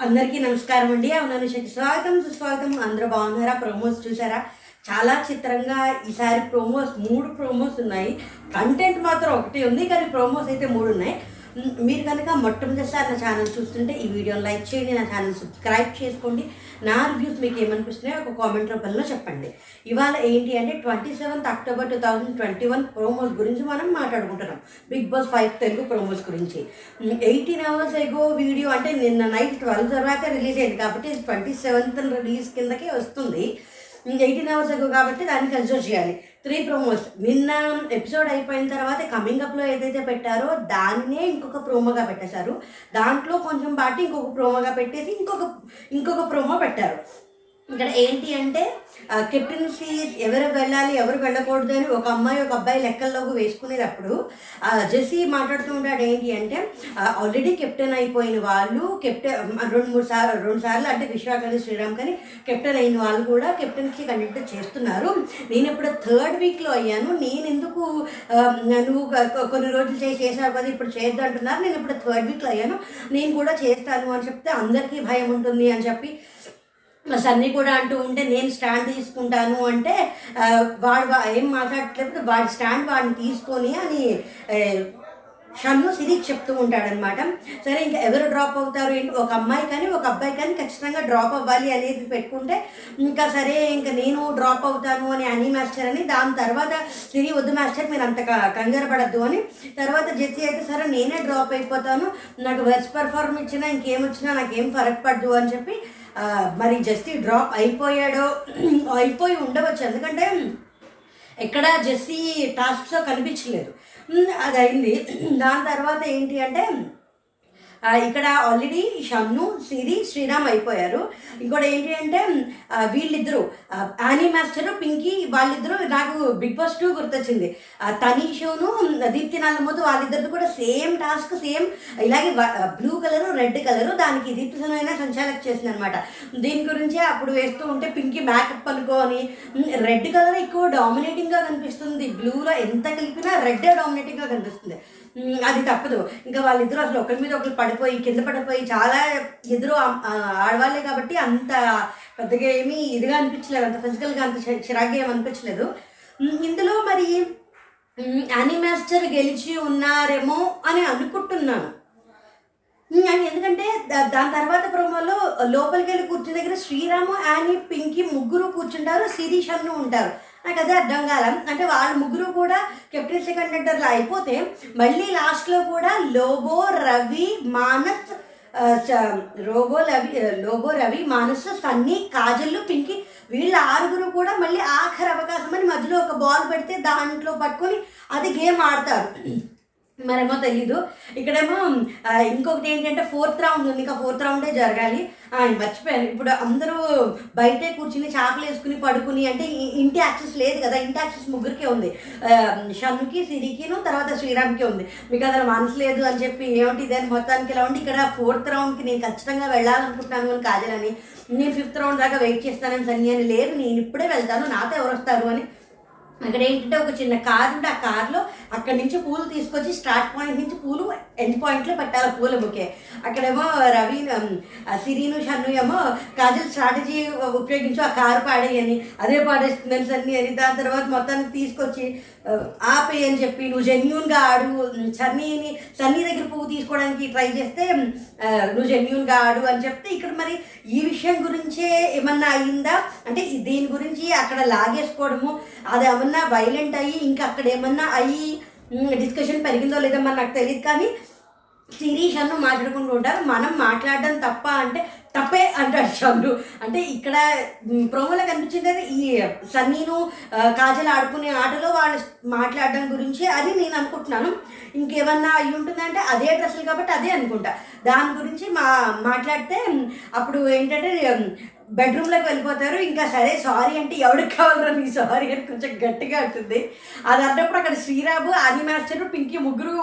అందరికీ నమస్కారం అండి. అవునానుషకి స్వాగతం సుస్వాగతం. అందరూ బాగున్నారా? ప్రోమోస్ చూసారా? చాలా చిత్రంగా ఈసారి ప్రోమోస్ మూడు ప్రోమోస్ ఉన్నాయి. కంటెంట్ మాత్రం ఒకటి ఉంది కానీ ప్రోమోస్ అయితే మూడు ఉన్నాయి. మీరు కనుక మొట్టమొదటిసారి నా ఛానల్ చూస్తుంటే ఈ వీడియోని లైక్ చేయండి నా ఛానల్ సబ్స్క్రైబ్ చేసుకోండి. నా రివ్యూస్ మీకు ఏమనిపిస్తున్నాయో ఒక కామెంట్ రూపంలో చెప్పండి. ఇవాళ ఏంటి అంటే twenty seventh October two thousand twenty one promos గురించి మనం మాట్లాడుకుంటున్నాం. Bigg Boss five Telugu promos గురించి. ఎయిటీన్ అవర్స్ ఎగో వీడియో అంటే నిన్న నైట్ ట్వెల్వ్ తర్వాత రిలీజ్ అయింది కాబట్టి ట్వంటీ సెవెంత్ రిలీజ్ కిందకే వస్తుంది. ఎయిటీన్ అవర్స్ ఎగో కాబట్టి దాన్ని కన్సిడర్ చేయాలి. Three promos. నిన్న ఎపిసోడ్ అయిపోయిన తర్వాత కమింగ్ అప్లో ఏదైతే పెట్టారో దాన్నే ఇంకొక ప్రోమోగా పెట్టేశారు. దాంట్లో కొంచెం పాటు ఇంకొక ప్రోమోగా పెట్టేసి ఇంకొక ఇంకొక ప్రోమో పెట్టారు. ఇక్కడ ఏంటి అంటే కెప్టెన్సీ ఎవరు వెళ్ళాలి ఎవరు వెళ్ళకూడదు అని ఒక అమ్మాయి ఒక అబ్బాయి లెక్కల్లోకి వేసుకునేటప్పుడు జెసీ జెస్సీ మాట్లాడుతూ ఉంటాడు ఏంటి అంటే ఆల్రెడీ కెప్టెన్ అయిపోయిన వాళ్ళు కెప్టెన్ రెండు మూడు సార్లు రెండు సార్లు అంటే విశ్వాక్ అని శ్రీరామ్ కానీ కెప్టెన్ అయిన వాళ్ళు కూడా కెప్టెన్సీ కండక్ట్ చేస్తున్నారు. నేను ఇప్పుడు థర్డ్ వీక్లో అయ్యాను. నేను ఎందుకు నువ్వు కొన్ని రోజులు చేసి చేసావు కదా ఇప్పుడు చేయొద్దు అంటున్నారు. నేను ఇప్పుడు థర్డ్ వీక్లో అయ్యాను. నేను కూడా చేస్తాను అని చెప్తే అందరికీ భయం ఉంటుంది అని చెప్పి సన్నీ కూడా అంటూ ఉంటే నేను స్టాండ్ తీసుకుంటాను అంటే వాడు ఏం మాట్లాడట్లేదు వాడి స్టాండ్ వాడిని తీసుకొని అని షన్ను సిరికి చెప్తూ ఉంటాడనమాట సరే ఇంకా ఎవరు డ్రాప్ అవుతారు? ఏంటి? ఒక అమ్మాయి కానీ ఒక అబ్బాయి కానీ ఖచ్చితంగా డ్రాప్ అవ్వాలి అనేది పెట్టుకుంటే ఇంకా సరే ఇంకా నేను డ్రాప్ అవుతాను అని అని మాస్టర్ అని దాని తర్వాత సిరి వద్దు మాస్టర్ మీరు అంత క- కంగారు పడద్దు అని. తర్వాత జెస్సీ అయితే సరే నేనే డ్రాప్ అయిపోతాను. నాకు వెస్ట్ పర్ఫార్మ్ ఇచ్చినా ఇంకేం వచ్చినా నాకేం ఫరక్ పడదు అని చెప్పి మరి జస్టీ డ్రాప్ అయిపోయాడో అయిపోయి ఉండవచ్చు. ఎందుకంటే ఎక్కడ జెస్సీ టాస్క్స్లో కనిపించలేదు. అది అయింది దాని తర్వాత ఏంటి అంటే ఇక్కడ ఆల్రెడీ షన్ను సిరి శ్రీరామ్ అయిపోయారు. ఇంకోటి ఏంటి అంటే వీళ్ళిద్దరూ యానీ మాస్టర్ పింకీ వాళ్ళిద్దరూ నాకు బిగ్ బాస్ టూ గుర్తొచ్చింది. ఆ, తనీషును దీప్తి నల్లమోతు వాళ్ళిద్దరిది కూడా సేమ్ టాస్క్ సేమ్ ఇలాగే బ్లూ కలర్ రెడ్ కలర్ దానికి దీప్తి సనైనా సంచాలక చేసింది అనమాట దీని గురించి అప్పుడు వేస్తూ ఉంటే పింకీ మేకప్ అనుకోని రెడ్ కలర్ ఎక్కువ డామినేటింగ్గా కనిపిస్తుంది. బ్లూలో ఎంత కలిపినా రెడ్ డామినేటింగ్గా కనిపిస్తుంది. అది తప్పదు. ఇంకా వాళ్ళిద్దరూ అసలు ఒకరి మీద ఒకరు పడిపోయి కింద పడిపోయి చాలా ఎదురు ఆడవాళ్ళే కాబట్టి అంత పెద్దగా ఏమీ ఇదిగా అనిపించలేదు. అంత ఫిజికల్గా అంత చిరాగ్గా ఏమి అనిపించలేదు. ఇందులో మరి ఉమ్, గెలిచి ఉన్నారేమో అని అనుకుంటున్నాను. అని ఎందుకంటే దాని తర్వాత ప్రోమోలో లోపలికి వెళ్ళి కూర్చుని దగ్గర శ్రీరాము యానీ పింకీ ముగ్గురు కూర్చుంటారు శిరీష్ అన్ను ఉంటారు. నాకు అదే అర్థం కాలం అంటే వాళ్ళ ముగ్గురు కూడా కెప్టెన్సీ కండక్టర్లు అయిపోతే మళ్ళీ లాస్ట్లో కూడా లోబో రవి మానస్ చ- రోబో రవి లోబో రవి మానస్ సన్నీ కాజల్లు పింకి వీళ్ళ ఆరుగురు కూడా మళ్ళీ ఆఖరి అవకాశం అని మధ్యలో ఒక బాల్ పెడితే దాంట్లో పట్టుకొని అది గేమ్ ఆడతారు. మరేమో తెలీదు. ఇక్కడేమో ఇంకొకటి ఏంటంటే ఫోర్త్ రౌండ్ ఉంది. ఇంకా ఫోర్త్ రౌండే జరగాలి. మర్చిపోయాను. ఇప్పుడు అందరూ బయటే కూర్చుని చేపలు వేసుకుని పడుకుని అంటే ఇంటి యాక్సెస్ లేదు కదా. ఇంటి యాక్సెస్ ముగ్గురికే ఉంది. షన్నుకి సిరికిను తర్వాత శ్రీరామ్కి ఉంది. మీకు అసలు మనసు లేదు అని చెప్పి ఏమిటి ఇదని మొత్తానికి ఇలా ఉండి ఇక్కడ ఫోర్త్ రౌండ్కి నేను ఖచ్చితంగా వెళ్ళాలనుకుంటున్నాను అని కాజలని నేను ఫిఫ్త్ రౌండ్ దాకా వెయిట్ చేస్తానని సన్ని అని లేదు. నేను ఇప్పుడే వెళ్తాను. నాతో ఎవరు వస్తారు అని అక్కడ ఏంటంటే ఒక చిన్న కార్ ఉంటే ఆ కార్లో అక్కడి నుంచి పూలు తీసుకొచ్చి స్టార్ట్ పాయింట్ నుంచి పూలు ఎండ్ పాయింట్లో పెట్టాలి పూల బుకే అక్కడేమో రవి సిరీను షన్ను ఏమో కాజల్ స్ట్రాటజీ ఉపయోగించి ఆ కారు పాడేయని అదే పాడేస్తుందని సన్ని అని దాని తర్వాత మొత్తాన్ని తీసుకొచ్చి ఆ, అని చెప్పి నువ్వు జెన్యున్గా ఆడు సన్నీని సన్నీ దగ్గర పువ్వు తీసుకోవడానికి ట్రై చేస్తే నువ్వు జెన్యున్గా ఆడు అని చెప్తే ఇక్కడ మరి ఈ విషయం గురించే ఏమన్నా అయిందా? అంటే దీని గురించి అక్కడ లాగేసుకోవడము అది ఏమన్నా వైలెంట్ అయ్యి ఇంకా అక్కడ ఏమన్నా అయ్యి డిస్కషన్ పెరిగిందో లేదో మరి నాకు తెలియదు కానీ శిరీష్ అన్న మాట్లాడుకుంటూ ఉంటారు. మనం మాట్లాడడం తప్ప అంటే తప్పే అంటాడు షన్ను అంటే ఇక్కడ ప్రోమోలో కనిపించింది అయితే ఈ సన్నీను కాజల్ ఆడుకునే ఆటలో వాళ్ళు మాట్లాడడం గురించి అది నేను అనుకుంటున్నాను. ఇంకేమన్నా అయి ఉంటుందంటే అదే డ్రెస్సులు కాబట్టి అదే అనుకుంటా. దాని గురించి మా మాట్లాడితే అప్పుడు ఏంటంటే బెడ్రూమ్లోకి వెళ్ళిపోతారు. ఇంకా సరే సారీ అంటే ఎవరికి కావాలరా నీ సారీ అని కొంచెం గట్టిగా ఉంటుంది అది అన్నప్పుడు అక్కడ శ్రీరాబు ఆది మాస్టర్ పింకీ ముగ్గురు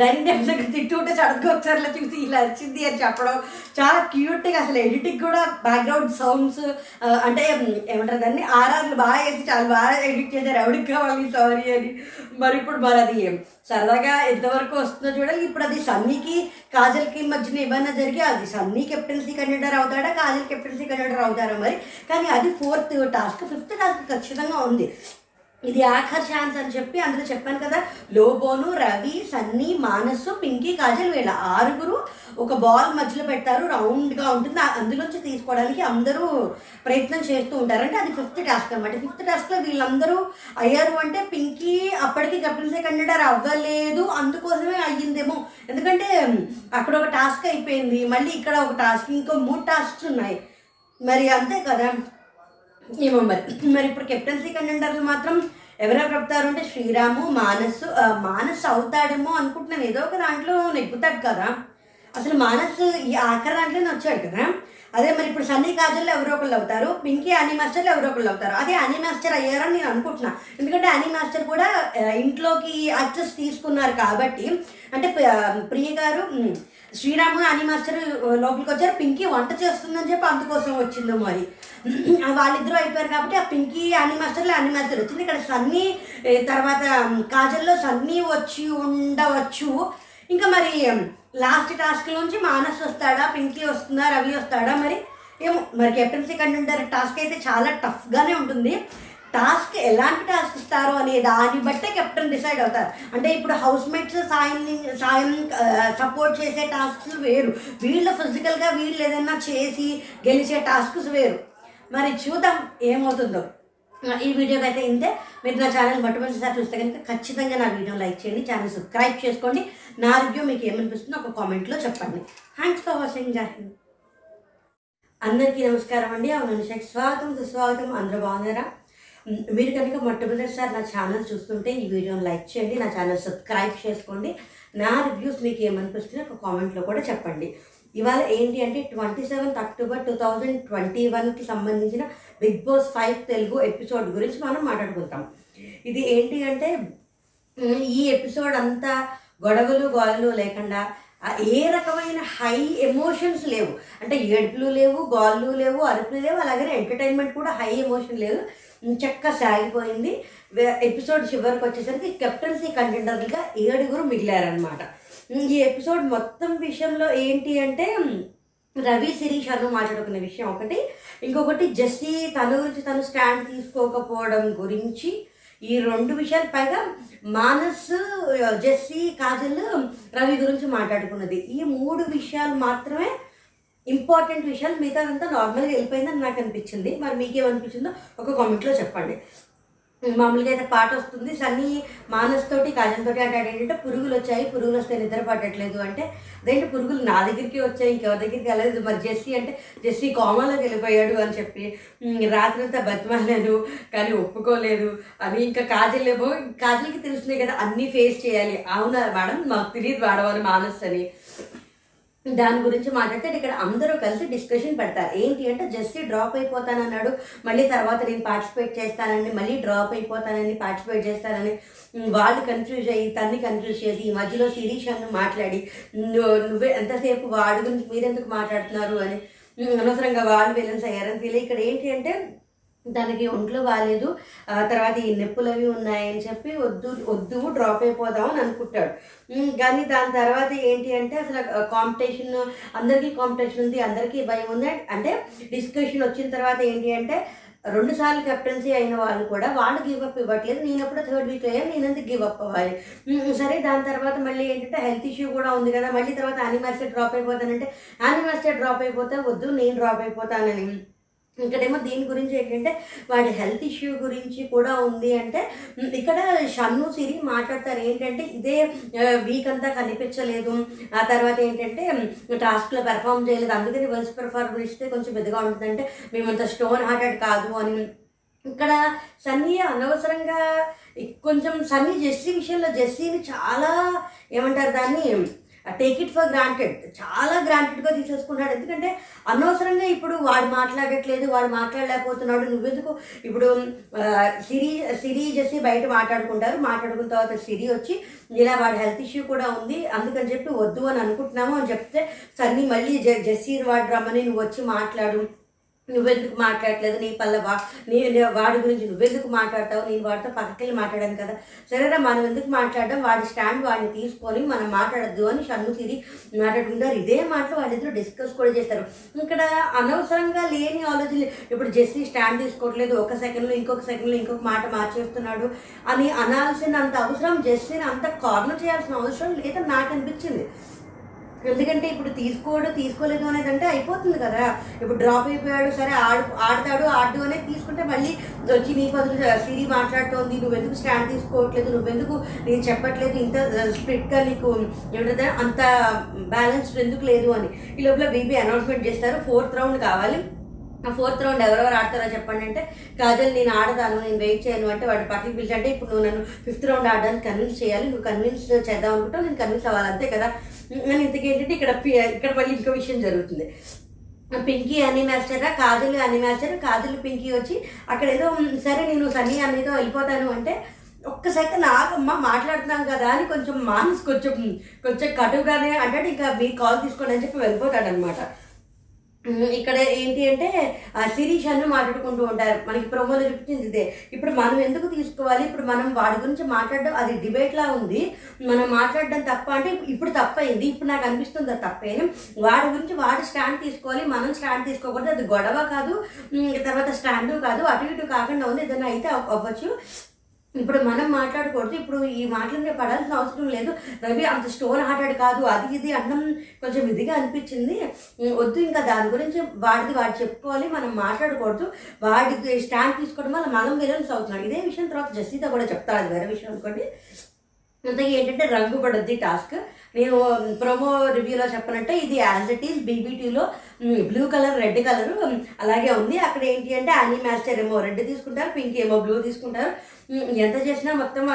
డైనింగ్ టేబుల్ దగ్గర తిట్టు ఉంటే సడన్గా చూసి ఇలా వచ్చింది అని చెప్పడం. చాలా క్యూట్గా అసలు ఎడిటింగ్ కూడా బ్యాక్గ్రౌండ్ సౌండ్స్ అంటే ఏమంటారు దాన్ని? ఆర్ఆర్లు బాగా వేసి చాలా బాగా ఎడిట్ చేశారు. ఎవరికి కావాలి సారీ అని. మరి ఇప్పుడు మరి అది సరదాగా ఎంతవరకు వస్తుందో చూడాలి ఇప్పుడు అది సన్నీకి కాజల్కి మధ్యన ఏమైనా జరిగి అది సన్నీ కెప్టెన్సీ కండిడర్ అవుతాడా కాజల్ కెప్టెన్ కెప్టెన్సీ కండక్టర్ అవుతారా మరి. కానీ అది ఫోర్త్ టాస్క్ ఫిఫ్త్ టాస్క్ ఖచ్చితంగా ఉంది. ఇది ఆఖర్ ఛాన్స్ అని చెప్పి అందులో చెప్పాను కదా. లోబోను రవి సన్నీ మానసు పింకీ కాజల్ వీళ్ళ ఆరుగురు ఒక బాల్ మధ్యలో పెడతారు. రౌండ్గా ఉంటుంది. అందులోంచి తీసుకోవడానికి అందరూ ప్రయత్నం చేస్తూ ఉంటారు. అంటే అది ఫిఫ్త్ టాస్క్ అనమాట ఫిఫ్త్ టాస్క్లో వీళ్ళందరూ అయ్యారు అంటే పింకీ అప్పటికి కెప్టెన్సీ కండక్టర్ అవ్వలేదు. అందుకోసమే అయ్యిందేమో. ఎందుకంటే అక్కడ ఒక టాస్క్ అయిపోయింది. మళ్ళీ ఇక్కడ ఒక టాస్క్ ఇంకో మూడు టాస్క్స్ ఉన్నాయి. మరి అంతే కదా? ఏమో మరి. మరి ఇప్పుడు కెప్టెన్సీ కంటెండర్లు మాత్రం ఎవరెవరు అవుతారు అంటే శ్రీరాము మానస్ మానస్ అవుతాడేమో అనుకుంటున్నాను. ఏదో ఒక దాంట్లో నెగ్గుతాడు కదా. అసలు మానస్ ఈ ఆఖరి దాంట్లోనే వచ్చాడు కదా. అదే మరి ఇప్పుడు సన్నీ కాజల్లో ఎవరో ఒకళ్ళు అవుతారు పింకీ అనీ మాస్టర్లు ఎవరో ఒకళ్ళు అవుతారు. అదే అనీ మాస్టర్ అయ్యారని నేను అనుకుంటున్నా. ఎందుకంటే అనీ మాస్టర్ కూడా ఇంట్లోకి యాక్సెస్ తీసుకున్నారు కాబట్టి అంటే ప్రియ గారు శ్రీరాము అని మాస్టర్ లోపలికి వచ్చారు. పింకీ వంట చేస్తుందని చెప్పి అందుకోసం వచ్చిందో మరి వాళ్ళిద్దరూ అయిపోయారు కాబట్టి ఆ పింకీ అని మాస్టర్లో అని మాస్టర్ వచ్చింది ఇక్కడ సన్నీ తర్వాత కాజల్లో సన్నీ వచ్చి ఉండవచ్చు. ఇంకా మరి లాస్ట్ టాస్క్ నుంచి మానస్ వస్తాడా పింకీ వస్తుందా రవి వస్తాడా మరి? ఏమో మరి కెప్టెన్సీ కంటెండర్ టాస్క్ అయితే చాలా టఫ్గానే ఉంటుంది. టాస్క్ ఎలాంటి టాస్క్ ఇస్తారో అనే దాన్ని బట్టే కెప్టెన్ డిసైడ్ అవుతారు. అంటే ఇప్పుడు హౌస్ మేట్స్ సాయం సాయం సపోర్ట్ చేసే టాస్క్స్ వేరు. వీళ్ళు ఫిజికల్గా వీళ్ళు ఏదైనా చేసి గెలిచే టాస్క్స్ వేరు. మరి చూద్దాం ఏమవుతుందో. ఈ వీడియోకి అయితే ఇంతే. మీరు నా ఛానల్ మొట్టమొదటిసారి చూస్తే కనుక ఖచ్చితంగా నా వీడియో లైక్ చేయండి ఛానల్ సబ్స్క్రైబ్ చేసుకోండి. నా రివ్యూ మీకు ఏమనిపిస్తుందో ఒక కామెంట్లో చెప్పండి. థ్యాంక్స్ ఫర్ వాచింగ్ జాహింద్ అందరికీ నమస్కారం అండి. అవును స్వాగతం సుస్వాగతం. అందరూ బాగున్నారా? మీరు కనుక మొట్టమొదటిసారి నా ఛానల్ చూస్తుంటే ఈ వీడియోని లైక్ చేయండి నా ఛానల్ సబ్స్క్రైబ్ చేసుకోండి. నా రివ్యూస్ మీకు ఏమనిపిస్తుంది ఒక కామెంట్లో కూడా చెప్పండి. ఇవాళ ఏంటి అంటే twenty seventh October two thousand twenty వన్కి సంబంధించిన Bigg Boss five Telugu episode గురించి మనం మాట్లాడుకుంటాం. ఇది ఏంటి అంటే ఈ ఎపిసోడ్ అంతా గొడవలు గోలలు లేకుండా ఏ రకమైన హై ఎమోషన్స్ లేవు. అంటే ఏడుపులు లేవు గోళ్ళు లేవు అరుపులు లేవు అలాగే ఎంటర్టైన్మెంట్ కూడా హై ఎమోషన్ లేదు. చక్కగా సాగిపోయింది. ఎపిసోడ్ చివరికి వచ్చేసరికి కెప్టెన్సీ కంటెండర్లుగా ఏడుగురు మిగిలారనమాట ఈ ఎపిసోడ్ మొత్తం విషయంలో ఏంటి అంటే రవి శిరీష్ అను మాట్లాడుకున్న విషయం ఒకటి. ఇంకొకటి జస్సీ తన గురించి తను స్టాండ్ తీసుకోకపోవడం గురించి. ఈ రెండు విషయాలు పైగా మానస్ జెస్సీ కాజల్ రవి గురించి మాట్లాడుకున్నది. ఈ మూడు విషయాలు మాత్రమే ఇంపార్టెంట్ విషయాలు మిగతాదంతా నార్మల్గా వెళ్ళిపోయిందని నాకు అనిపించింది. మరి మీకేమనిపించిందో ఒక కామెంట్లో చెప్పండి. మామూలుగా అయితే పాట వస్తుంది. సన్నీ మానస్ తోటి కాజల్ తోటి అంటే ఏంటంటే పురుగులు వచ్చాయి పురుగులు వస్తే నిద్ర పట్టట్లేదు అంటే అదేంటి పురుగులు నా దగ్గరికి వచ్చాయి ఇంకెవరి దగ్గరికి వెళ్ళలేదు. మరి జెస్సీ అంటే జెస్సీ కోమాలోకి వెళ్ళిపోయాడు అని చెప్పి రాత్రంతా బతిమాలాను కానీ ఒప్పుకోలేదు అని ఇంకా కాజల్ కాజల్కి తెలుస్తున్నాయి కదా అన్నీ ఫేస్ చేయాలి. అవునా మేడం? మాకు తెలియదు వాడవాలి మానస్ అని. దాని గురించి మాట్లాడితే ఇక్కడ అందరూ కలిసి డిస్కషన్ పెడతారు. ఏంటి అంటే జస్ట్ డ్రాప్ అయిపోతానన్నాడు. మళ్ళీ తర్వాత నేను పార్టిసిపేట్ చేస్తానని మళ్ళీ డ్రాప్ అయిపోతానని పార్టిసిపేట్ చేస్తానని వాళ్ళు కన్ఫ్యూజ్ అయ్యి తన్ని కన్ఫ్యూజ్ చేసి ఈ మధ్యలో శిరీష్ అన్న మాట్లాడి నువ్వే ఎంతసేపు వాడి గురించి మీరెందుకు మాట్లాడుతున్నారు? అని అనవసరంగా వాళ్ళు విలన్స్ అయ్యారని ఫీల్ ఇక్కడ ఏంటి అంటే దానికి ఒంట్లో బాగాలేదు ఆ తర్వాత ఈ నొప్పులు అవి ఉన్నాయని చెప్పి వద్దు వద్దు డ్రాప్ అయిపోదాం అని అనుకుంటాడు. కానీ దాని తర్వాత ఏంటి అంటే అసలు కాంపిటీషన్ అందరికీ కాంపిటీషన్ ఉంది అందరికీ భయం ఉంది. అంటే డిస్కషన్ వచ్చిన తర్వాత ఏంటి అంటే రెండు సార్లు కెప్టెన్సీ అయిన వాళ్ళు కూడా వాళ్ళు గివ్ అప్ ఇవ్వట్లేదు. నేను ఎప్పుడు థర్డ్ వీక్ అయ్యా నేను ఎందుకు గివ్ అప్ అవ్వాలి? సరే దాని తర్వాత మళ్ళీ ఏంటంటే హెల్త్ ఇష్యూ కూడా ఉంది కదా. మళ్ళీ తర్వాత యానిమల్స్టే డ్రాప్ అయిపోతానంటే యానిమల్స్టే డ్రాప్ అయిపోతే వద్దు నేను డ్రాప్ అయిపోతానని. ఇక్కడేమో దీని గురించి ఏంటంటే వాడి హెల్త్ ఇష్యూ గురించి కూడా ఉంది అంటే ఇక్కడ షన్ను సిరి మాట్లాడతారు. ఏంటంటే ఇదే వీక్ అంతా కనిపించలేదు. ఆ తర్వాత ఏంటంటే టాస్క్లో పెర్ఫామ్ చేయలేదు. అందుకని వర్స్ పెర్ఫార్మెన్స్ ఇస్తే కొంచెం పెద్దగా ఉంటుందంటే మేమంత స్టోన్ హార్టెడ్ కాదు అని. ఇక్కడ సన్నీ అనవసరంగా కొంచెం సన్నీ జెస్సీ విషయంలో జెస్సీని చాలా ఏమంటారు దాన్ని టేక్ ఇట్ ఫర్ గ్రాంటెడ్ చాలా గ్రాంటెడ్గా తీసేసుకున్నాడు. ఎందుకంటే అనవసరంగా ఇప్పుడు వాడు మాట్లాడట్లేదు వాడు మాట్లాడలేకపోతున్నాడు. నువ్వెందుకు ఇప్పుడు సిరి సిరి చేసి బయట మాట్లాడుకుంటారు. మాట్లాడుకున్న తర్వాత సిరి వచ్చి ఇలా వాడి హెల్త్ ఇష్యూ కూడా ఉంది అందుకని చెప్పి వద్దు అని అనుకుంటున్నాము అని చెప్తే సన్నీ మళ్ళీ జ జెస్సీ వాడు రమ్మని నువ్వు వచ్చి మాట్లాడు. నువ్వెందుకు మాట్లాడట్లేదు? నీ పల్ల వా నీ వాడి గురించి నువ్వెందుకు మాట్లాడతావు? నేను వాడితో పక్కకెళ్ళి మాట్లాడాను కదా. సరేరా మనం ఎందుకు మాట్లాడడం? వాడి స్టాండ్ వాడిని తీసుకొని మనం మాట్లాడద్దు అని షన్ను తిరిగి మాట్లాడుకుంటారు. ఇదే మాటలు వాళ్ళిద్దరు డిస్కస్ కూడా చేస్తారు. ఇక్కడ అనవసరంగా లేని ఆలోచనలు ఇప్పుడు జెస్సీ స్టాండ్ తీసుకోవట్లేదు. ఒక సెకండ్లో ఇంకొక సెకండ్లో ఇంకొక మాట మార్చేస్తున్నాడు అని అనాల్సిన అంత అవసరం జెస్సీని అంత కార్నర్ చేయాల్సిన అవసరం లేదని నాకు అనిపించింది. ఎందుకంటే ఇప్పుడు తీసుకోడు తీసుకోలేదు అనేది అంటే అయిపోతుంది కదా. ఇప్పుడు డ్రాప్ అయిపోయాడు సరే ఆడు ఆడతాడు ఆడు అనేది తీసుకుంటే మళ్ళీ వచ్చి నీ బదులు సిరి మాట్లాడుతోంది నువ్వెందుకు స్టాండ్ తీసుకోవట్లేదు నువ్వెందుకు నేను చెప్పట్లేదు ఇంత స్ట్రిక్ట్గా నీకు ఏమిటంటే అంత బ్యాలెన్స్డ్ ఎందుకు లేదు అని. ఈ లోపల బీబీ అనౌన్స్మెంట్ చేస్తారు ఫోర్త్ రౌండ్ కావాలి. ఆ ఫోర్త్ రౌండ్ ఎవరెవరు ఆడతారో చెప్పండి అంటే కాజల్ నేను ఆడతాను నేను వెయిట్ చేయను అంటే వాడు పక్కకి పిలిచి అంటే ఇప్పుడు నువ్వు నన్ను ఫిఫ్త్ రౌండ్ ఆడడానికి కన్విన్స్ చేయాలి నువ్వు కన్విన్స్ చేద్దాం అనుకుంటావు నేను కన్విన్స్ అవ్వాలి అంతే కదా. నేను ఇంతకీ ఏంటంటే ఇక్కడ పి- ఇక్కడ మళ్ళీ ఇంకో విషయం జరుగుతుంది. పింకీ అని మాస్టర్ కాజల్ అని మాస్టర్ కాజల్ పింకీ వచ్చి అక్కడ ఏదో సరే నేను సన్నీ అనేదో వెళ్ళిపోతాను అంటే ఒక్క సెకండ్ ఆగమ్మ మాట్లాడుతున్నాం కదా అని కొంచెం మానస్ కొంచెం కొంచెం కటుగానే అంటే ఇంకా మీ కాల్ తీసుకోండి అని చెప్పి వెళ్ళిపోతాడనమాట. ఇక్కడ ఏంటి అంటే శిరీష్ అను మాట్లాడుకుంటూ ఉంటారు. మనకి ప్రొమోలో చూపించింది ఇదే. ఇప్పుడు మనం ఎందుకు తీసుకోవాలి? ఇప్పుడు మనం వాడి గురించి మాట్లాడడం అది డిబేట్ లా ఉంది. మనం మాట్లాడడం తప్ప అంటే ఇప్పుడు తప్పైంది. ఇప్పుడు నాకు అనిపిస్తుంది అది తప్పేని? వాడి గురించి వాడు స్టాండ్ తీసుకోవాలి. మనం స్టాండ్ తీసుకోకూడదు. అది గొడవ కాదు. తర్వాత స్టాండ్ కాదు. అటు ఇటు కాకుండా ఉంది. ఏదైనా అయితే అవ్వచ్చు. ఇప్పుడు మనం మాట్లాడకూడదు. ఇప్పుడు ఈ మాటలనే పడాల్సిన అవసరం లేదు. రవి అంత స్టోన్ హార్టెడ్ కాదు అది ఇది అన్నం కొంచెం ఇదిగా అనిపించింది. వద్దు ఇంకా దాని గురించి వాడిది వాడు చెప్పుకోవాలి మనం మాట్లాడకూడదు. వాడికి స్టాండ్ తీసుకోవడం వల్ల మనం విలన్స్ అవుతున్నాం ఇదే విషయం తర్వాత జస్సీతో కూడా చెప్తారు అది వేరే విషయం అనుకోండి. ఇంతకీ ఏంటంటే రంగు పడుద్ది టాస్క్. నేను ప్రోమో రివ్యూలో చెప్పనంటే ఇది యాజ్ ఇట్ ఈస్ బీబీటీలో బ్లూ కలర్ రెడ్ కలర్ అలాగే ఉంది. అక్కడ ఏంటి అంటే అన్ని మాస్టర్ ఏమో రెడ్ తీసుకుంటారు పింక్ ఏమో బ్లూ తీసుకుంటారు. ఎంత చేసినా మొత్తం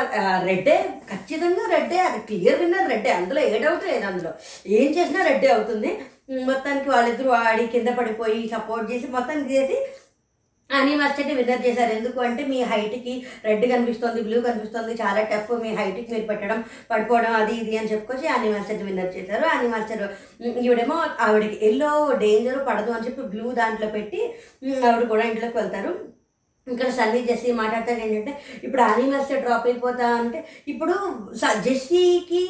రెడ్డే ఖచ్చితంగా రెడ్డే అది క్లియర్ విన్నర్ రెడ్డే అందులో ఏ డౌట్ లేదు అందులో. ఏం చేసినా రెడ్డే అవుతుంది. మొత్తానికి వాళ్ళిద్దరూ ఆడి కింద పడిపోయి సపోర్ట్ చేసి మొత్తానికి చేసి అని మస్టర్ని విన్నర్ చేశారు. ఎందుకు అంటే మీ హైట్కి రెడ్ కనిపిస్తుంది బ్లూ కనిపిస్తుంది చాలా టఫ్ మీ హైట్కి మీరు పెట్టడం పడిపోవడం అది ఇది అని చెప్పుకొచ్చి అని మాస్టర్ని విన్నర్ చేశారు. అని మాస్టర్ ఈవిడేమో ఆవిడకి ఎల్లో డేంజర్ పడదు అని చెప్పి బ్లూ దాంట్లో పెట్టి ఆవిడ కూడా ఇంట్లోకి వెళ్తారు. ఇక్కడ సన్నీ జెస్సీ మాట్లాడతాడు ఏంటంటే ఇప్పుడు అనిమల్స్ డ్రాప్ అయిపోతా అంటే ఇప్పుడు స- జెస్సీకి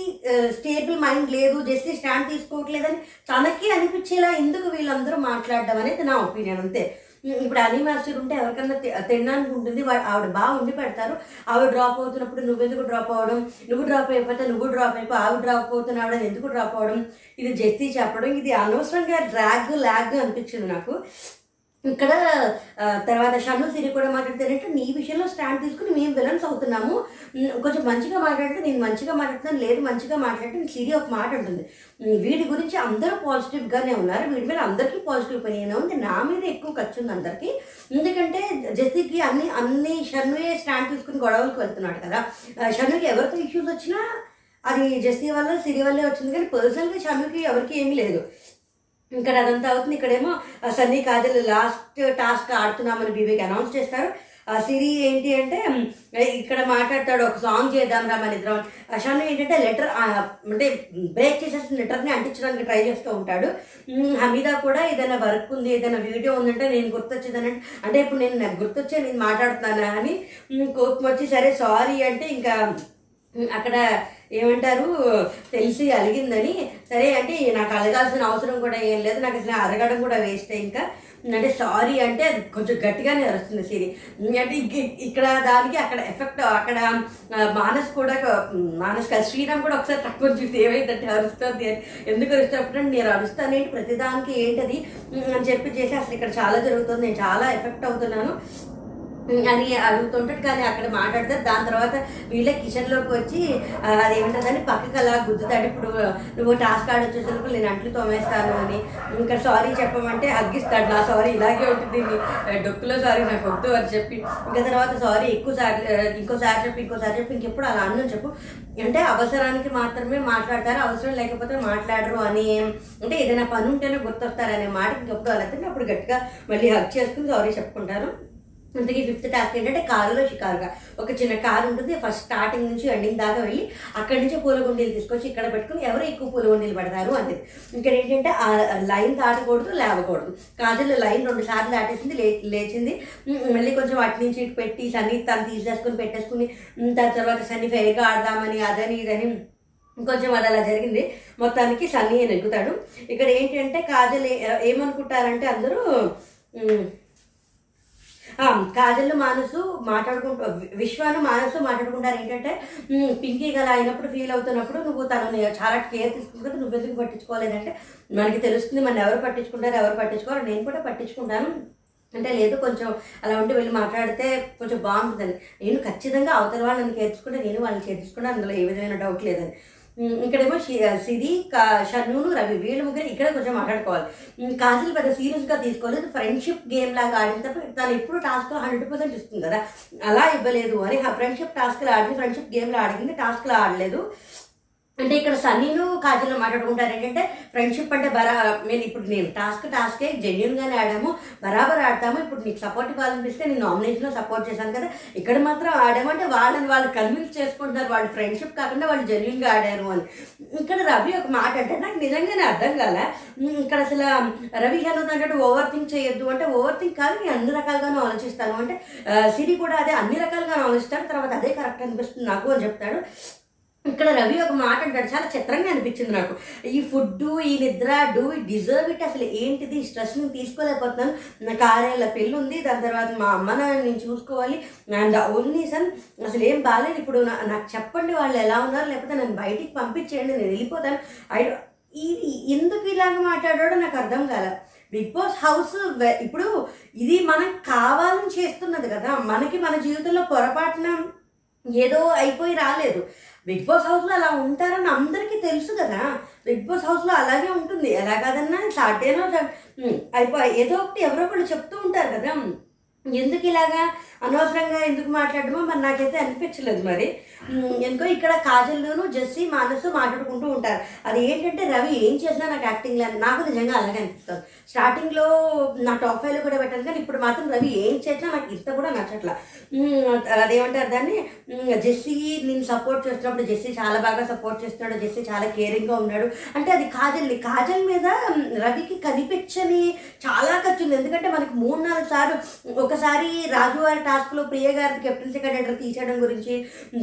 స్టేబుల్ మైండ్ లేదు జెస్సీ స్టాండ్ తీసుకోవట్లేదని తనకి అనిపించేలా ఎందుకు వీళ్ళందరూ మాట్లాడడం అనేది నా ఒపీనియన్ అంతే. ఇప్పుడు అని మాస్టర్ ఉంటే ఎవరికన్నా తినడానికి ఉంటుంది ఆవిడ బాగా ఉండి పెడతారు. ఆవిడ డ్రాప్ అవుతున్నప్పుడు నువ్వెందుకు డ్రాప్ అవ్వడం? నువ్వు డ్రాప్ అయిపోతే నువ్వు డ్రాప్ అయిపో ఆవిడ డ్రాప్ అవుతున్నావు ఎందుకు డ్రాప్ అవ్వడం? ఇది జెస్సీ చెప్పడం ఇది అనవసరంగా డ్రాగ్ ల్యాగ్ అనిపించింది నాకు. ఇక్కడ తర్వాత షన్ను సిరి కూడా మాట్లాడితేనంటే నీ విషయంలో స్టాండ్ తీసుకుని మేము విలన్స్ అవుతున్నాము. కొంచెం మంచిగా మాట్లాడితే నేను మంచిగా మాట్లాడుతున్నాను లేదు మంచిగా మాట్లాడితే సిరి ఒక మాట ఉంటుంది వీటి వీడి గురించి అందరూ పాజిటివ్గానే ఉన్నారు. వీడి మీద అందరికీ పాజిటివ్ పని ఉంది. నా మీద ఎక్కువ ఖర్చు ఉంది అందరికీ. ఎందుకంటే జస్తికి అన్ని అన్ని షన్నుయే స్టాండ్ తీసుకుని గొడవలకు వెళ్తున్నాడు కదా. షన్నుకి ఎవరితో ఇష్యూస్ వచ్చినా అది జస్తి వల్ల సిరి వల్లే వచ్చింది. కానీ పర్సనల్గా షన్నుకి ఎవరికి ఏమీ లేదు. ఇక్కడ అదంతా అవుతుంది. ఇక్కడేమో సన్నీ కాజల్ లాస్ట్ టాస్క్ ఆడుతున్నామని బీబీకి అనౌన్స్ చేస్తారు. ఆ సిరి ఏంటి అంటే ఇక్కడ మాట్లాడతాడు ఒక సాంగ్ చేద్దాం రా మన ఇద్దరం. షన్ను ఏంటంటే లెటర్ అంటే బ్రేక్ చేసేసిన లెటర్ని అంటించడానికి ట్రై చేస్తూ ఉంటాడు. ఉమ్, హమీదా కూడా ఏదైనా వర్క్ ఉంది ఏదైనా వీడియో ఉందంటే నేను గుర్తొచ్చేదని అంటే ఇప్పుడు నేను నాకు గుర్తొచ్చే నేను మాట్లాడుతున్నానా అని కోపం వచ్చి సరే సారీ అంటే ఇంకా అక్కడ ఏమంటారు? తెలిసి అలిగిందని. సరే అంటే నాకు అలగాల్సిన అవసరం కూడా ఏం లేదు. నాకు అసలు అరగడం కూడా వేస్ట్ ఇంకా. అంటే సారీ అంటే అది కొంచెం గట్టిగానే అరుస్తుంది సిరి. అంటే ఇక్కడ దానికి అక్కడ ఎఫెక్ట్ అక్కడ మానస్ కూడా మానస్ కాదు శ్రీరామ్ కూడా ఒకసారి తక్కువ చూసి ఏమైందంటే అరుస్తుంది అని. ఎందుకు అరుస్తున్నప్పుడు నేను అరుస్తానేంటి? ప్రతిదానికి ఏంటది? అని చెప్పి చేసి అసలు ఇక్కడ చాలా జరుగుతుంది. నేను చాలా ఎఫెక్ట్ అవుతున్నాను. అని అడుగుతుంటాడు. కానీ అక్కడ మాట్లాడతారు దాని తర్వాత వీళ్ళే కిచెన్లోకి వచ్చి ఆ, అదేమంటుందని పక్కకి అలా గుద్దుతాడు. ఇప్పుడు నువ్వు టాస్క్ ఆడ వచ్చేసరికి నేను అంట్లు తోమేస్తాను అని. ఇంకా సారీ చెప్పమంటే అగ్గిస్తాడు. నా సారీ ఇలాగే ఉంటుంది. డొక్కులో సారీ నాకు వద్దు అని చెప్పి. ఇంకా తర్వాత సారీ ఎక్కువసారి ఇంకోసారి చెప్పి ఇంకోసారి చెప్పి ఇంకెప్పుడు అలా అన్నం చెప్పు. అంటే అవసరానికి మాత్రమే మాట్లాడతారు. అవసరం లేకపోతే మాట్లాడరు అని. అంటే ఏదైనా పని ఉంటేనే గుర్తొస్తారు అనే మాట ఇంకెప్పుడు అలా అప్పుడు గట్టిగా మళ్ళీ హక్ చేసుకుని సారీ చెప్పుకుంటారు. ఇంతకీ ఫిఫ్త్ టాస్క్ ఏంటంటే కారులో షికారుగా. ఒక చిన్న కారు ఉంటుంది ఫస్ట్ స్టార్టింగ్ నుంచి ఎండింగ్ దాకా వెళ్ళి అక్కడి నుంచి పూల గుండీలు తీసుకొచ్చి ఇక్కడ పెట్టుకుని ఎవరు ఎక్కువ పూల గుండీలు పడతారు అనేది ఇక్కడ ఏంటంటే ఆ లైన్ దాటకూడదు లేవకూడదు. కాజల్ లైన్ రెండు సార్లు దాటేసింది లే లేచింది. మళ్ళీ కొంచెం అటు నుంచి ఇటు పెట్టి సన్ని తను తీసేసుకుని పెట్టేసుకుని దాని తర్వాత సన్ని ఫెయిర్గా ఆడదామని అదని ఇదని కొంచెం అది అలా జరిగింది. మొత్తానికి సన్నీ అని ఇక్కడ ఏంటంటే కాజల్ ఏమనుకుంటారంటే అందరూ కాజల్ మానసు మాట్లాడుకుంటూ విశ్వాను మానసు మాట్లాడుకుంటారు. ఏంటంటే పింకీ గల అయినప్పుడు ఫీల్ అవుతున్నప్పుడు నువ్వు తనని చాలా కేర్ తీసుకుంటే నువ్వు ఎందుకు పట్టించుకోలేదంటే మనకి తెలుస్తుంది మన ఎవరు పట్టించుకుంటారు ఎవరు పట్టించుకోరు. నేను కూడా పట్టించుకుంటాను. అంటే లేదు కొంచెం అలా ఉండి వెళ్ళి మాట్లాడితే కొంచెం బాగుంటుందని. నేను ఖచ్చితంగా అవతల వాళ్ళని నన్ను నేను వాళ్ళని చేర్చుకుంటే అందులో ఏ విధమైన డౌట్ లేదని. ఇక్కడేమో సిరి కా- షన్నును రవి వీళ్ళు ముగ్గురు ఇక్కడ కొంచెం మాట్లాడుకోవాలి. కాజల్ పెద్ద సీరియస్గా తీసుకోలేదు. ఫ్రెండ్షిప్ గేమ్ లాగా ఆడిన తప్ప తను ఎప్పుడు టాస్క్లో హండ్రెడ్ పర్సెంట్ ఇస్తుంది కదా. అలా ఇవ్వలేదు అని ఆ ఫ్రెండ్షిప్ టాస్క్లో ఆడింది ఫ్రెండ్షిప్ గేమ్లో ఆడింది టాస్క్లో ఆడలేదు. అంటే ఇక్కడ సన్నీను కాజల్ మాట్లాడుకుంటారు ఏంటంటే ఫ్రెండ్షిప్ అంటే బరా నేను ఇప్పుడు నేను టాస్క్ టాస్కే జెన్యున్గానే ఆడాము బరాబర్ ఆడతాము. ఇప్పుడు నీకు సపోర్ట్ ఇవ్వాలనిపిస్తే నేను నామినేషన్లో సపోర్ట్ చేశాను కదా. ఇక్కడ మాత్రం ఆడామంటే వాళ్ళని వాళ్ళు కన్విన్స్ చేసుకుంటున్నారు వాళ్ళు ఫ్రెండ్షిప్ కాకుండా వాళ్ళు జెన్యున్గా ఆడారు అని. ఇక్కడ రవి ఒక మాట అంటే నాకు నిజంగానే అర్థం కాలే. ఇక్కడ అసలు రవి అంటే ఓవర్ థింక్ చేయొద్దు. అంటే ఓవర్ థింక్ కాదు నేను అన్ని రకాలుగానే ఆలోచిస్తాను. అంటే సిరి కూడా అదే అన్ని రకాలుగా ఆలోచిస్తాడు. తర్వాత అదే కరెక్ట్ అనిపిస్తుంది నాకు అని చెప్తాడు. ఇక్కడ రవి ఒక మాట అంటాడు. చాలా చిత్రంగా అనిపించింది నాకు. ఈ ఫుడ్ ఈ నిద్ర డూ డిజర్వ్ ఇట్ అసలు ఏంటిది? స్ట్రెస్ నేను తీసుకోలేకపోతున్నాను. నాకు ఆరేళ్ళ పెళ్ళి ఉంది దాని తర్వాత మా అమ్మ నాన్న నేను చూసుకోవాలి. అండ్ ఓన్లీ సన్ అసలు ఏం బాగాలేదు ఇప్పుడు నాకు చెప్పండి వాళ్ళు ఎలా ఉన్నారు. లేకపోతే నన్ను బయటికి పంపించేయండి. నేను వెళ్ళిపోతాను. ఐ ఇది ఎందుకు ఇలాగ మాట్లాడాడో నాకు అర్థం కాలే. బిగ్ బాస్ హౌస్ ఇప్పుడు ఇది మనం కావాలని చేస్తున్నది కదా. మనకి మన జీవితంలో పొరపాటున ఏదో అయిపోయి రాలేదు. బిగ్ బాస్ హౌస్లో అలా ఉంటారని అందరికీ తెలుసు కదా. బిగ్ బాస్ హౌస్లో అలాగే ఉంటుంది. ఎలా కాదన్నా సాటర్డేనో అయిపోయి ఏదో ఒకటి ఎవరో ఒకళ్ళు చెప్తూ ఉంటారు కదా. ఎందుకు ఇలాగా అనవసరంగా ఎందుకు మాట్లాడమో మరి నాకైతే అనిపించలేదు మరి. ఎందుకో ఇక్కడ కాజల్లోను జెస్సీ మానసు మాట్లాడుకుంటూ ఉంటారు. అది ఏంటంటే రవి ఏం చేసినా నాకు యాక్టింగ్ లేదు నాకు నిజంగా అలాగే అనిపిస్తుంది. స్టార్టింగ్లో నా టాప్ ఫైవ్లో కూడా పెట్టాను కానీ ఇప్పుడు మాత్రం రవి ఏం చేసినా నాకు ఇంత కూడా నచ్చట్లా. అదేమంటారు దాన్ని? జెస్సీ నేను సపోర్ట్ చేస్తున్నప్పుడు జెస్సీ చాలా బాగా సపోర్ట్ చేస్తున్నాడు జెస్సీ చాలా కేరింగ్గా ఉన్నాడు. అంటే అది కాజల్ని కాజల్ మీద రవికి కనిపించని చాలా ఖర్చు ఉంది ఎందుకంటే మనకి మూడు నాలుగు సార్లు ఒక ఒకసారి రాజువారి టాస్క్లో ప్రియ గారి కెప్టెన్సీ కండక్టర్ తీసేయడం గురించి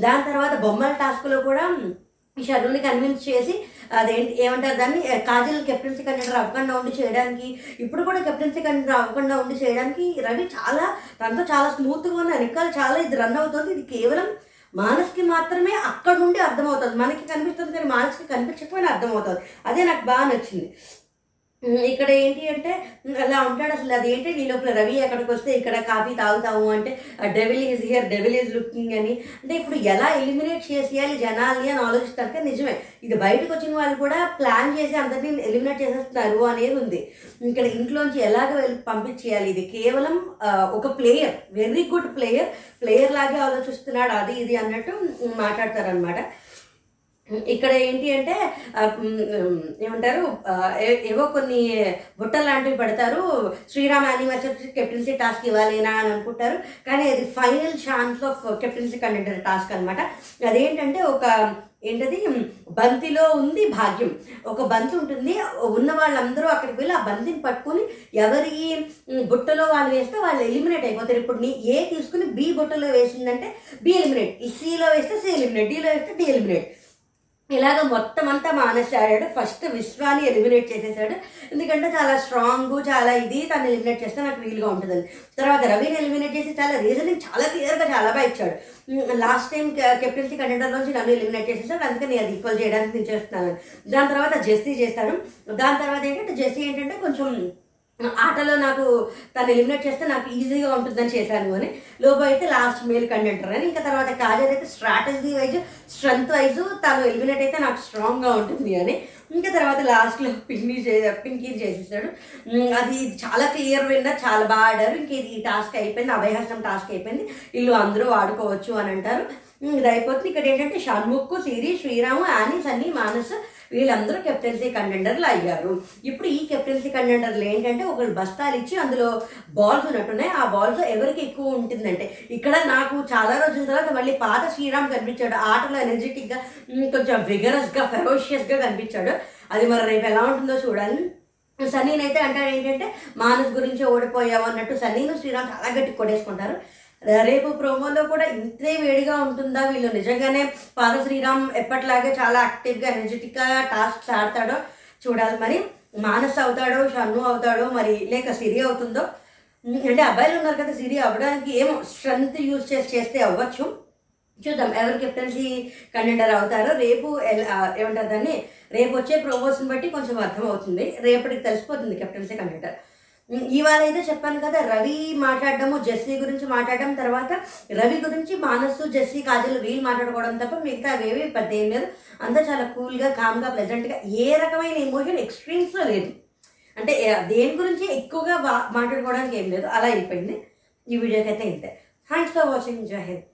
దాని తర్వాత బొమ్మల టాస్క్లో కూడా ఈ షర్రుని కన్విన్స్ చేసి అదేంటి ఏమంటారు దాన్ని కాజల్ కెప్టెన్సీ కండక్టర్ అవ్వకుండా ఉండి చేయడానికి ఇప్పుడు కూడా కెప్టెన్సీ కండక్టర్ అవ్వకుండా ఉండి చేయడానికి రవి చాలా తనతో చాలా స్మూత్గా ఉన్న వెనకాల చాలా ఇది రన్ అవుతుంది. ఇది కేవలం మానస్కి మాత్రమే అక్కడ నుండి అర్థమవుతుంది. మనకి కనిపిస్తుంది కానీ మానసికి కనిపించకపోయినా అర్థమవుతుంది. అదే నాకు బాగా నచ్చింది. ఇక్కడ ఏంటి అంటే అలా ఉంటాడు అసలు. అది ఏంటి? నీ లోపల రవి అక్కడికి వస్తే ఇక్కడ కాఫీ తాగుతాము అంటే devil is here devil is looking అని. అంటే ఇప్పుడు ఎలా ఎలిమినేట్ చేసేయాలి జనాల్ని అని ఆలోచిస్తారు. కానీ నిజమే ఇది బయటకు వచ్చిన వాళ్ళు కూడా ప్లాన్ చేసి అందరినీ ఎలిమినేట్ చేసేస్తున్నారు అనేది ఉంది. ఇక్కడ ఇంట్లోంచి ఎలాగ వెళ్ళి పంపించేయాలి? ఇది కేవలం ఒక player very good player player లాగే ఆలోచిస్తున్నాడు అది ఇది అన్నట్టు మాట్లాడతారనమాట ఇక్కడ ఏంటి అంటే ఏమంటారు ఏవో కొన్ని బుట్టలు లాంటివి పెడతారు. శ్రీరామ్ యానివర్సరీ కెప్టెన్సీ టాస్క్ ఇవ్వాలేనా అని అనుకుంటారు. కానీ అది final chance of captaincy conductor task అనమాట అదేంటంటే ఒక ఏంటది బంతిలో ఉంది భాగ్యం. ఒక బంతి ఉంటుంది ఉన్న వాళ్ళందరూ అక్కడికి వెళ్ళి ఆ బంతిని పట్టుకొని ఎవరి బుట్టలో వాళ్ళు వేస్తే వాళ్ళు ఎలిమినేట్ అయిపోతారు. ఇప్పుడు నీ ఏ తీసుకుని బి బుట్టలో వేసిందంటే బి ఎలిమినేట్. ఈ సిలో వేస్తే సి ఎలిమినేట్ డిలో వేస్తే డి ఎలిమినేట్. ఇలాగ మొత్తం అంతా మానేసి ఆడాడు ఫస్ట్ విశ్వాన్ని ఎలిమినేట్ చేసేసాడు. ఎందుకంటే చాలా స్ట్రాంగ్ చాలా ఇది తను ఎలిమినేట్ చేస్తే నాకు వీలుగా ఉంటుందని. తర్వాత రవిని ఎలిమినేట్ చేసి చాలా రీజనింగ్ చాలా క్లియర్గా చాలా బాగా ఇచ్చాడు. లాస్ట్ టైం కెప్టెన్సీ కంటెండర్ నుంచి నన్ను ఎలిమినేట్ చేసేసాడు. అందుకే నేను అది ఈక్వల్ చేయడానికి నేను చేస్తున్నాను దాని తర్వాత జెస్సీ చేస్తాను దాని తర్వాత ఏంటంటే జెస్సీ ఏంటంటే కొంచెం ఆటలో నాకు తను ఎలిమినేట్ చేస్తే నాకు ఈజీగా ఉంటుందని చేశాను అని. లోబో అయితే లాస్ట్ మేల్ కండెంటర్ అని. ఇంకా తర్వాత కాజల్ అయితే స్ట్రాటజీ వైజ్ స్ట్రెంత్ వైజ్ తను ఎలిమినేట్ అయితే నాకు స్ట్రాంగ్గా ఉంటుంది అని. ఇంకా తర్వాత లాస్ట్లో పింకీ చే పింకీ చేసేసాడు. అది చాలా క్లియర్ విన్నా చాలా బాగా ఆడారు. ఇంక ఇది ఈ టాస్క్ అయిపోయింది. అభయహస్తం టాస్క్ అయిపోయింది. ఇల్లు అందరూ ఆడుకోవచ్చు అని అంటారు. ఇది అయిపోతుంది ఇక్కడ ఏంటంటే షణ్ముఖ్ సిరి శ్రీరాము ఆనీస్ అన్ని మానస్ వీళ్ళందరూ కెప్టెన్సీ కంటెండర్లు అయ్యారు. ఇప్పుడు ఈ కెప్టెన్సీ కంటెండర్లు ఏంటంటే ఒకరు బస్తాలు ఇచ్చి అందులో బాల్స్ ఉన్నట్టున్నాయి. ఆ బాల్స్ ఎవరికి ఎక్కువ ఉంటుందంటే ఇక్కడ నాకు చాలా రోజుల తర్వాత మళ్ళీ పాత శ్రీరామ్ కనిపించాడు. ఆటలో ఎనర్జెటిక్గా కొంచెం విగరస్గా ఫెరోషియస్గా కనిపించాడు. అది మరి రేపు ఎలా ఉంటుందో చూడాలి. సన్నీని అయితే అంటాడు ఏంటంటే మానస్ గురించి ఓడిపోయావు అన్నట్టు సన్నీను శ్రీరామ్ చాలా గట్టి కొట్టేసుకుంటారు. రేపు ప్రోమోలో కూడా ఇంతే వేడిగా ఉంటుందా వీళ్ళు? నిజంగానే పాద శ్రీరామ్ ఎప్పటిలాగే చాలా యాక్టివ్గా ఎనర్జెటిక్గా టాస్క్స్ ఆడతాడో చూడాలి. మరి మానస్ అవుతాడో షన్ను అవుతాడో మరి లేక సిరి అవుతుందో? అంటే అబ్బాయిలు ఉన్నారు కదా సిరి అవ్వడానికి ఏమో స్ట్రెంగ్త్ యూజ్ చేసి చేస్తే అవ్వచ్చు? చూద్దాం ఎవరు కెప్టెన్సీ కంటెండర్ అవుతారో? రేపు ఏమంటారు దాన్ని? రేపు వచ్చే ప్రోమోషన్ బట్టి కొంచెం అర్థమవుతుంది రేపటికి తెలిసిపోతుంది కెప్టెన్సీ కంటెండర్ ఇవాళ అయితే చెప్పాను కదా రవి మాట్లాడడము జెస్సీ గురించి మాట్లాడడం తర్వాత రవి గురించి మానసు జెస్సీ కాజల్ వీళ్ళు మాట్లాడుకోవడం తప్ప మిగతా అవేవి పెద్ద ఏం లేదు. అంతా చాలా కూల్గా కామ్గా ప్లెజెంట్గా ఏ రకమైన ఎమోషన్ ఎక్స్ట్రీమ్స్లో లేదు. అంటే దేని గురించి ఎక్కువగా మాట్లాడుకోవడానికి ఏం లేదు. అలా అయిపోయింది. ఈ వీడియోకి అయితే ఇంతే. థ్యాంక్స్ ఫర్ వాచింగ్ జై హింద్.